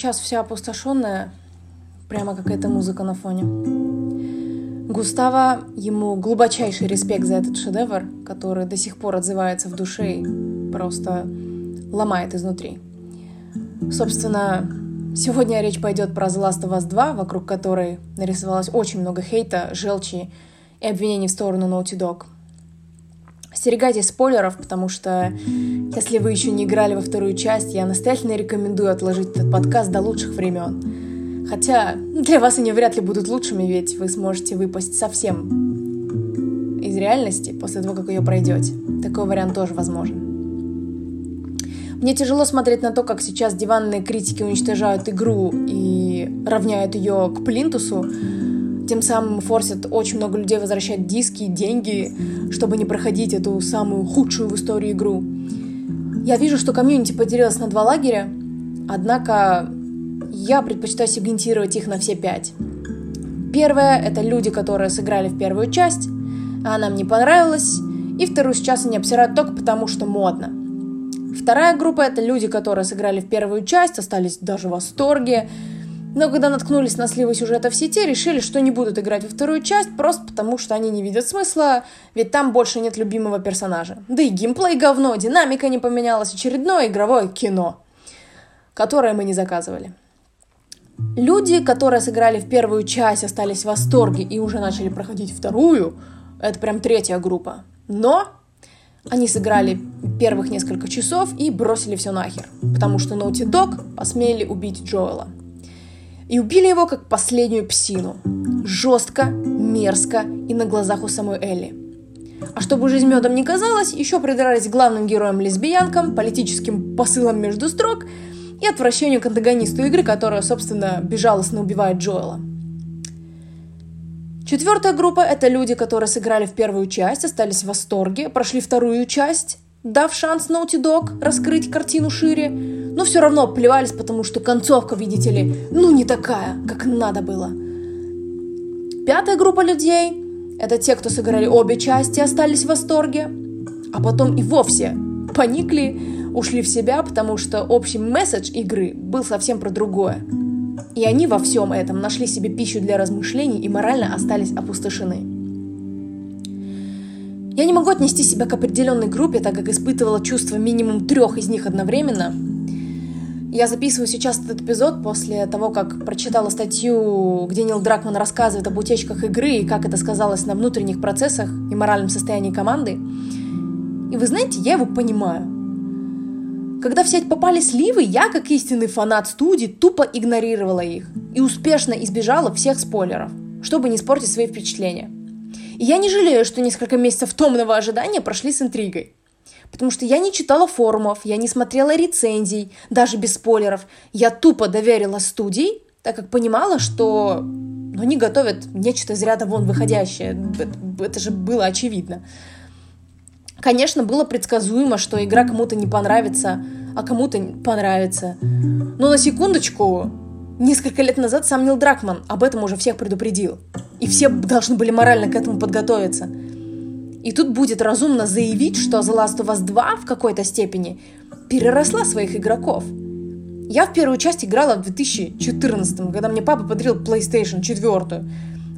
Сейчас вся опустошенная, прямо какая-то музыка на фоне. Густава, ему глубочайший респект за этот шедевр, который до сих пор отзывается в душе и просто ломает изнутри. Собственно, сегодня речь пойдет про The Last of Us 2, вокруг которой нарисовалось очень много хейта, желчи и обвинений в сторону Naughty Dog. Остерегайтесь спойлеров, потому что если вы еще не играли во вторую часть, я настоятельно рекомендую отложить этот подкаст до лучших времен. Хотя для вас они вряд ли будут лучшими, ведь вы сможете выпасть совсем из реальности после того, как ее пройдете. Такой вариант тоже возможен. Мне тяжело смотреть на то, как сейчас диванные критики уничтожают игру и равняют ее к плинтусу, тем самым форсят очень много людей возвращать диски, деньги, чтобы не проходить эту самую худшую в истории игру. Я вижу, что комьюнити поделилось на два лагеря, однако я предпочитаю сегментировать их на все пять. Первое — это люди, которые сыграли в первую часть, а нам не понравилось, и вторую сейчас они обсирают только потому, что модно. Вторая группа — это люди, которые сыграли в первую часть, остались даже в восторге, но когда наткнулись на сливы сюжета в сети, решили, что не будут играть во вторую часть, просто потому что они не видят смысла, ведь там больше нет любимого персонажа. Да и геймплей говно, динамика не поменялась, очередное игровое кино, которое мы не заказывали. Люди, которые сыграли в первую часть, остались в восторге и уже начали проходить вторую, это прям третья группа. Но они сыграли первых несколько часов и бросили все нахер, потому что Naughty Dog посмели убить Джоэла. И убили его как последнюю псину. Жестко, мерзко и на глазах у самой Элли. А чтобы жизнь медом не казалась, еще придрались главным героям-лесбиянкам, политическим посылам между строк – и отвращению к антагонисту игры, которая, собственно, безжалостно убивает Джоэла. Четвертая группа — это люди, которые сыграли в первую часть, остались в восторге, прошли вторую часть, дав шанс Naughty Dog раскрыть картину шире, но все равно плевались, потому что концовка, видите ли, ну не такая, как надо было. Пятая группа людей — это те, кто сыграли обе части, остались в восторге, а потом и вовсе поникли, ушли в себя, потому что общий месседж игры был совсем про другое. И они во всем этом нашли себе пищу для размышлений и морально остались опустошены. Я не могу отнести себя к определенной группе, так как испытывала чувства минимум трех из них одновременно. Я записываю сейчас этот эпизод после того, как прочитала статью, где Нил Дракман рассказывает об утечках игры и как это сказалось на внутренних процессах и моральном состоянии команды. И вы знаете, я его понимаю. Когда в сеть попали сливы, я, как истинный фанат студии, тупо игнорировала их и успешно избежала всех спойлеров, чтобы не испортить свои впечатления. И я не жалею, что несколько месяцев томного ожидания прошли с интригой. Потому что я не читала форумов, я не смотрела рецензий, даже без спойлеров. Я тупо доверила студии, так как понимала, что ну, они готовят нечто из ряда вон выходящее. Это, же было очевидно. Конечно, было предсказуемо, что игра кому-то не понравится, а кому-то понравится. Но на секундочку, несколько лет назад сам Нил Дракман об этом уже всех предупредил. И все должны были морально к этому подготовиться. И тут будет разумно заявить, что The Last of Us 2 в какой-то степени переросла своих игроков. Я в первую часть играла в 2014, когда мне папа подарил PlayStation 4.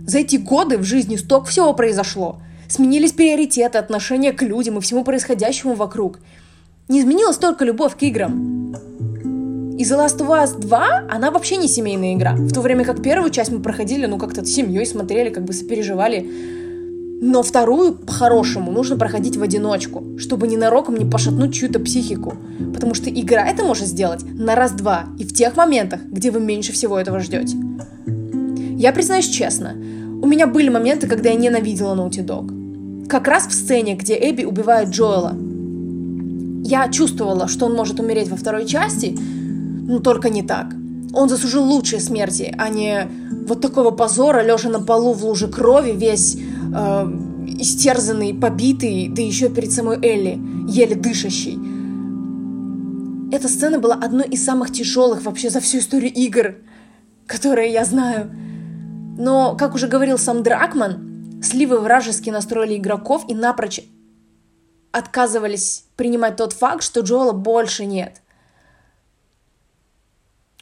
За эти годы в жизни столько всего произошло – Сменились приоритеты, отношения к людям и всему происходящему вокруг. Не изменилась только любовь к играм. И The Last of Us 2, она вообще не семейная игра. В то время как первую часть мы проходили, ну, как-то с семьей смотрели, как бы сопереживали. Но вторую, по-хорошему, нужно проходить в одиночку, чтобы ненароком не пошатнуть чью-то психику. Потому что игра это может сделать на раз-два и в тех моментах, где вы меньше всего этого ждете. Я признаюсь честно, у меня были моменты, когда я ненавидела Naughty Dog как раз в сцене, где Эбби убивает Джоэла. Я чувствовала, что он может умереть во второй части, но только не так. Он заслужил лучшей смерти, а не вот такого позора, лежа на полу в луже крови, весь э, истерзанный, побитый, да еще перед самой Элли, еле дышащий. Эта сцена была одной из самых тяжелых вообще за всю историю игр, которые я знаю. Но, как уже говорил сам Дракман, Сливы вражески настроили игроков и напрочь отказывались принимать тот факт, что Джоэла больше нет.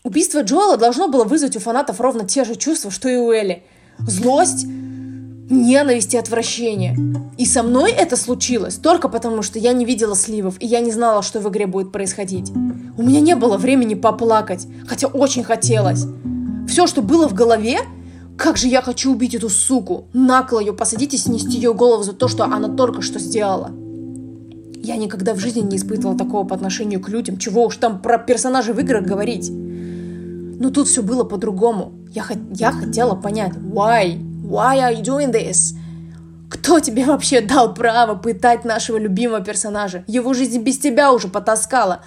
Убийство Джоэла должно было вызвать у фанатов ровно те же чувства, что и у Элли. Злость, ненависть и отвращение. И со мной это случилось только потому, что я не видела сливов, и я не знала, что в игре будет происходить. У меня не было времени поплакать, хотя очень хотелось. Все, что было в голове, как же я хочу убить эту суку, накло ее посадить и снести ее голову за то, что она только что сделала. Я никогда в жизни не испытывала такого по отношению к людям, чего уж там про персонажей в играх говорить. Но тут все было по-другому. Я, я хотела понять, why? Why are you doing this? Кто тебе вообще дал право пытать нашего любимого персонажа? Его жизнь без тебя уже потаскала.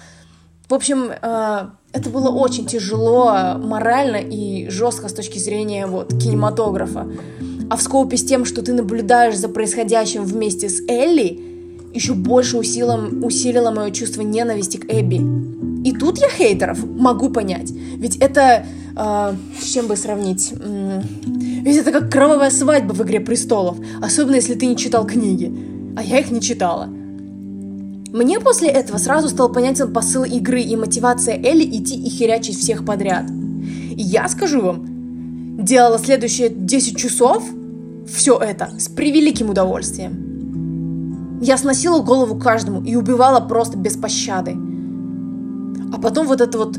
В общем, э, это было очень тяжело морально и жестко с точки зрения вот кинематографа. А в скопе с тем, что ты наблюдаешь за происходящим вместе с Элли, еще больше усилило, усилило мое чувство ненависти к Эбби. И тут я хейтеров могу понять. Ведь это... Э, с чем бы сравнить? Ведь это как кровавая свадьба в «Игре престолов», особенно если ты не читал книги. А я их не читала. Мне после этого сразу стал понятен посыл игры и мотивация Элли идти и херячить всех подряд. И я скажу вам, делала следующие 10 часов все это с превеликим удовольствием. Я сносила голову каждому и убивала просто без пощады. А потом вот это вот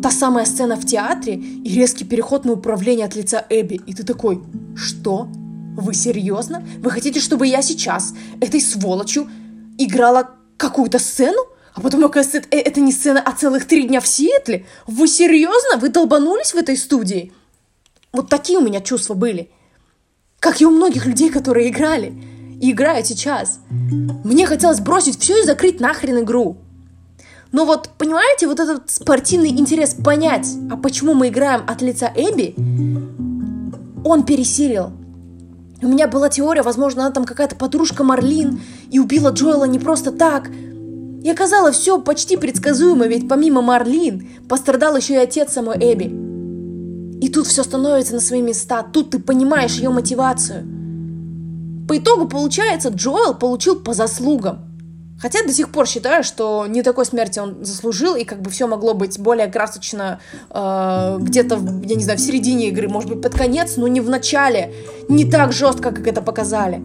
та самая сцена в театре и резкий переход на управление от лица Эбби. И ты такой, что? Вы серьезно? Вы хотите, чтобы я сейчас этой сволочью играла какую-то сцену? А потом, оказывается, это, это не сцена, а целых три дня в Сиэтле? Вы серьезно? Вы долбанулись в этой студии? Вот такие у меня чувства были. Как и у многих людей, которые играли. И играют сейчас. Мне хотелось бросить все и закрыть нахрен игру. Но вот, понимаете, вот этот спортивный интерес понять, а почему мы играем от лица Эбби, он пересилил. У меня была теория, возможно, она там какая-то подружка Марлин и убила Джоэла не просто так. И оказалось все почти предсказуемо, ведь помимо Марлин пострадал еще и отец самой Эбби. И тут все становится на свои места, тут ты понимаешь ее мотивацию. По итогу получается, Джоэл получил по заслугам. Хотя до сих пор считаю, что не такой смерти он заслужил, и как бы все могло быть более красочно э, где-то, я не знаю, в середине игры, может быть, под конец, но не в начале, не так жестко, как это показали.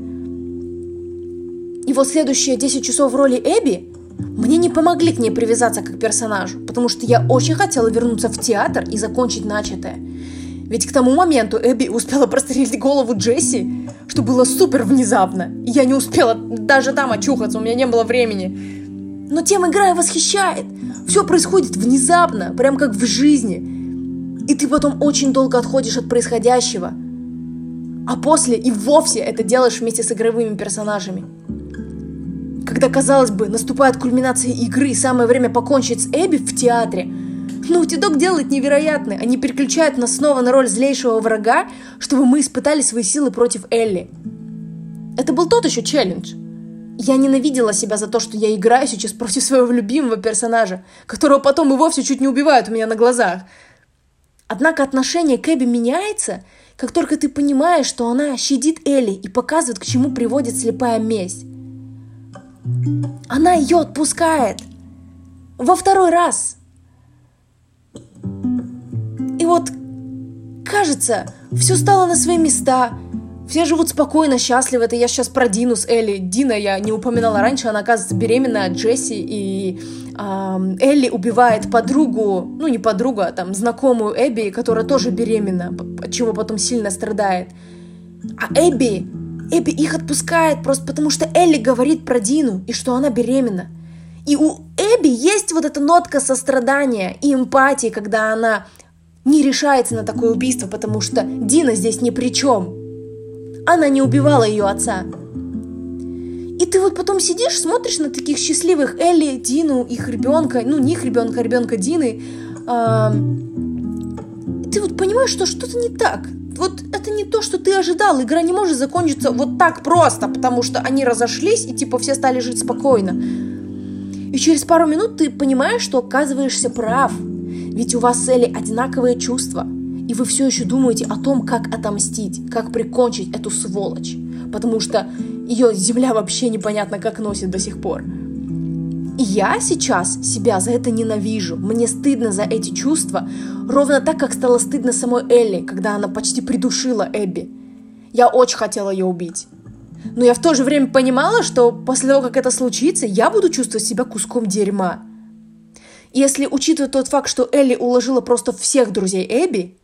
Вот следующие 10 часов в роли Эбби мне не помогли к ней привязаться как персонажу, потому что я очень хотела вернуться в театр и закончить начатое. Ведь к тому моменту Эбби успела прострелить голову Джесси, что было супер внезапно. Я не успела даже там очухаться, у меня не было времени. Но тем игра и восхищает. Все происходит внезапно, прям как в жизни. И ты потом очень долго отходишь от происходящего. А после и вовсе это делаешь вместе с игровыми персонажами. Когда, казалось бы, наступает кульминация игры и самое время покончить с Эбби в театре – Naughty Dog делает невероятное. Они переключают нас снова на роль злейшего врага, чтобы мы испытали свои силы против Элли. Это был тот еще челлендж. Я ненавидела себя за то, что я играю сейчас против своего любимого персонажа, которого потом и вовсе чуть не убивают у меня на глазах. Однако отношение к Эбби меняется, как только ты понимаешь, что она щадит Элли и показывает, к чему приводит слепая месть. Она ее отпускает. Во второй раз. Вот, кажется, все стало на свои места. Все живут спокойно, счастливо. Это я сейчас про Дину с Элли. Дина я не упоминала раньше, она, оказывается, беременная от Джесси. И э, Элли убивает подругу, ну не подругу, а там знакомую Эбби, которая тоже беременна, от чего потом сильно страдает. А Эбби, Эбби их отпускает просто потому, что Элли говорит про Дину и что она беременна. И у Эбби есть вот эта нотка сострадания и эмпатии, когда она не решается на такое убийство, потому что Дина здесь ни при чем. Она не убивала ее отца. И ты вот потом сидишь, смотришь на таких счастливых Элли, Дину, их ребенка, ну не их ребенка, а ребенка Дины. А, ты вот понимаешь, что что-то не так. Вот это не то, что ты ожидал. Игра не может закончиться вот так просто, потому что они разошлись и типа все стали жить спокойно. И через пару минут ты понимаешь, что оказываешься прав. Ведь у вас Элли одинаковые чувства. И вы все еще думаете о том, как отомстить, как прикончить эту сволочь. Потому что ее земля вообще непонятно как носит до сих пор. И я сейчас себя за это ненавижу. Мне стыдно за эти чувства, ровно так, как стало стыдно самой Элли, когда она почти придушила Эбби. Я очень хотела ее убить. Но я в то же время понимала, что после того, как это случится, я буду чувствовать себя куском дерьма. Если учитывать тот факт, что Элли уложила просто всех друзей Эбби,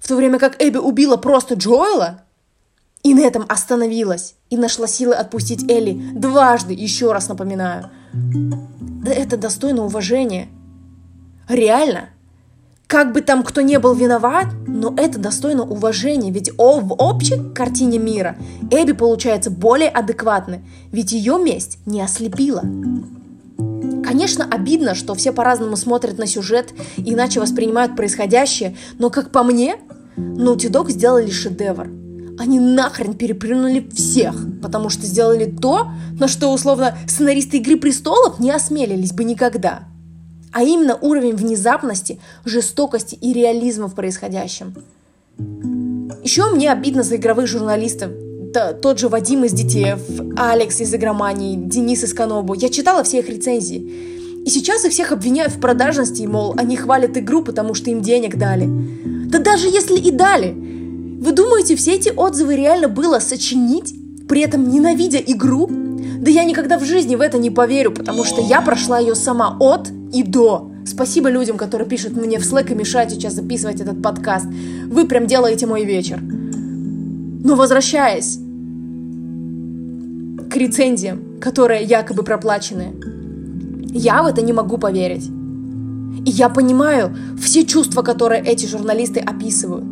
в то время как Эбби убила просто Джоэла, и на этом остановилась, и нашла силы отпустить Элли дважды, еще раз напоминаю – да это достойно уважения. Реально. Как бы там кто не был виноват, но это достойно уважения, ведь о, в общей картине мира Эбби получается более адекватной, ведь ее месть не ослепила. Конечно, обидно, что все по-разному смотрят на сюжет иначе воспринимают происходящее, но, как по мне, Naughty Dog сделали шедевр – они нахрен переплюнули всех, потому что сделали то, на что, условно, сценаристы «Игры престолов» не осмелились бы никогда. А именно уровень внезапности, жестокости и реализма в происходящем. Еще мне обидно за игровых журналистов. Да, тот же Вадим из Детеев, Алекс из Игромании, Денис из Канобу. Я читала все их рецензии. И сейчас их всех обвиняют в продажности, мол, они хвалят игру, потому что им денег дали. Да даже если и дали, вы думаете, все эти отзывы реально было сочинить, при этом ненавидя игру? Да я никогда в жизни в это не поверю, потому что я прошла ее сама от и до. Спасибо людям, которые пишут мне в Slack и мешают сейчас записывать этот подкаст. Вы прям делаете мой вечер. Но возвращаясь к рецензиям, которые якобы проплачены, я в это не могу поверить. И я понимаю все чувства, которые эти журналисты описывают.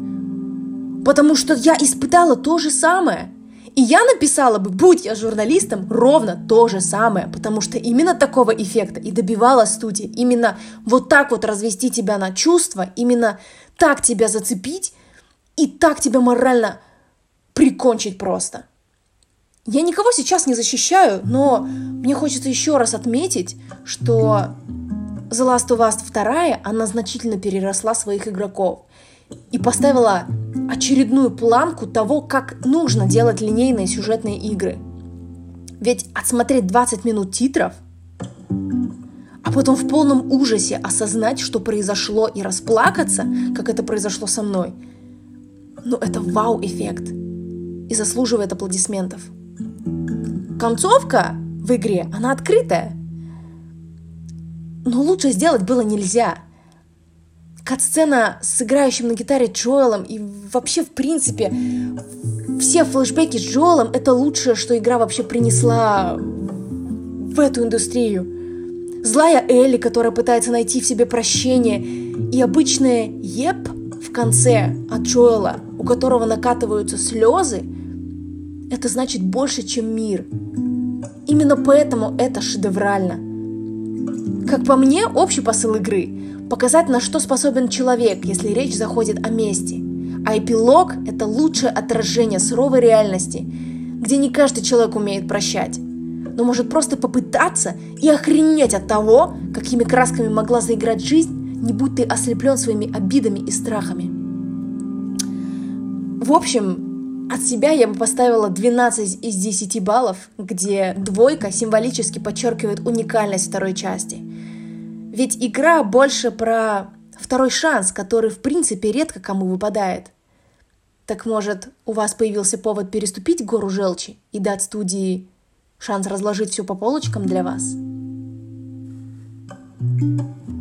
Потому что я испытала то же самое. И я написала бы, будь я журналистом, ровно то же самое, потому что именно такого эффекта и добивала студия. Именно вот так вот развести тебя на чувства, именно так тебя зацепить и так тебя морально прикончить просто. Я никого сейчас не защищаю, но мне хочется еще раз отметить, что The Last of Us 2, она значительно переросла своих игроков и поставила очередную планку того, как нужно делать линейные сюжетные игры. Ведь отсмотреть 20 минут титров, а потом в полном ужасе осознать, что произошло, и расплакаться, как это произошло со мной, ну это вау-эффект и заслуживает аплодисментов. Концовка в игре, она открытая. Но лучше сделать было нельзя – кат-сцена с играющим на гитаре Джоэлом и вообще, в принципе, все флешбеки с Джоэлом — это лучшее, что игра вообще принесла в эту индустрию. Злая Элли, которая пытается найти в себе прощение, и обычное «еп» в конце от Джоэла, у которого накатываются слезы, это значит больше, чем мир. Именно поэтому это шедеврально. Как по мне, общий посыл игры показать, на что способен человек, если речь заходит о мести. А эпилог – это лучшее отражение суровой реальности, где не каждый человек умеет прощать, но может просто попытаться и охренеть от того, какими красками могла заиграть жизнь, не будь ты ослеплен своими обидами и страхами. В общем, от себя я бы поставила 12 из 10 баллов, где двойка символически подчеркивает уникальность второй части – ведь игра больше про второй шанс, который в принципе редко кому выпадает. Так может, у вас появился повод переступить гору желчи и дать студии шанс разложить все по полочкам для вас? thank you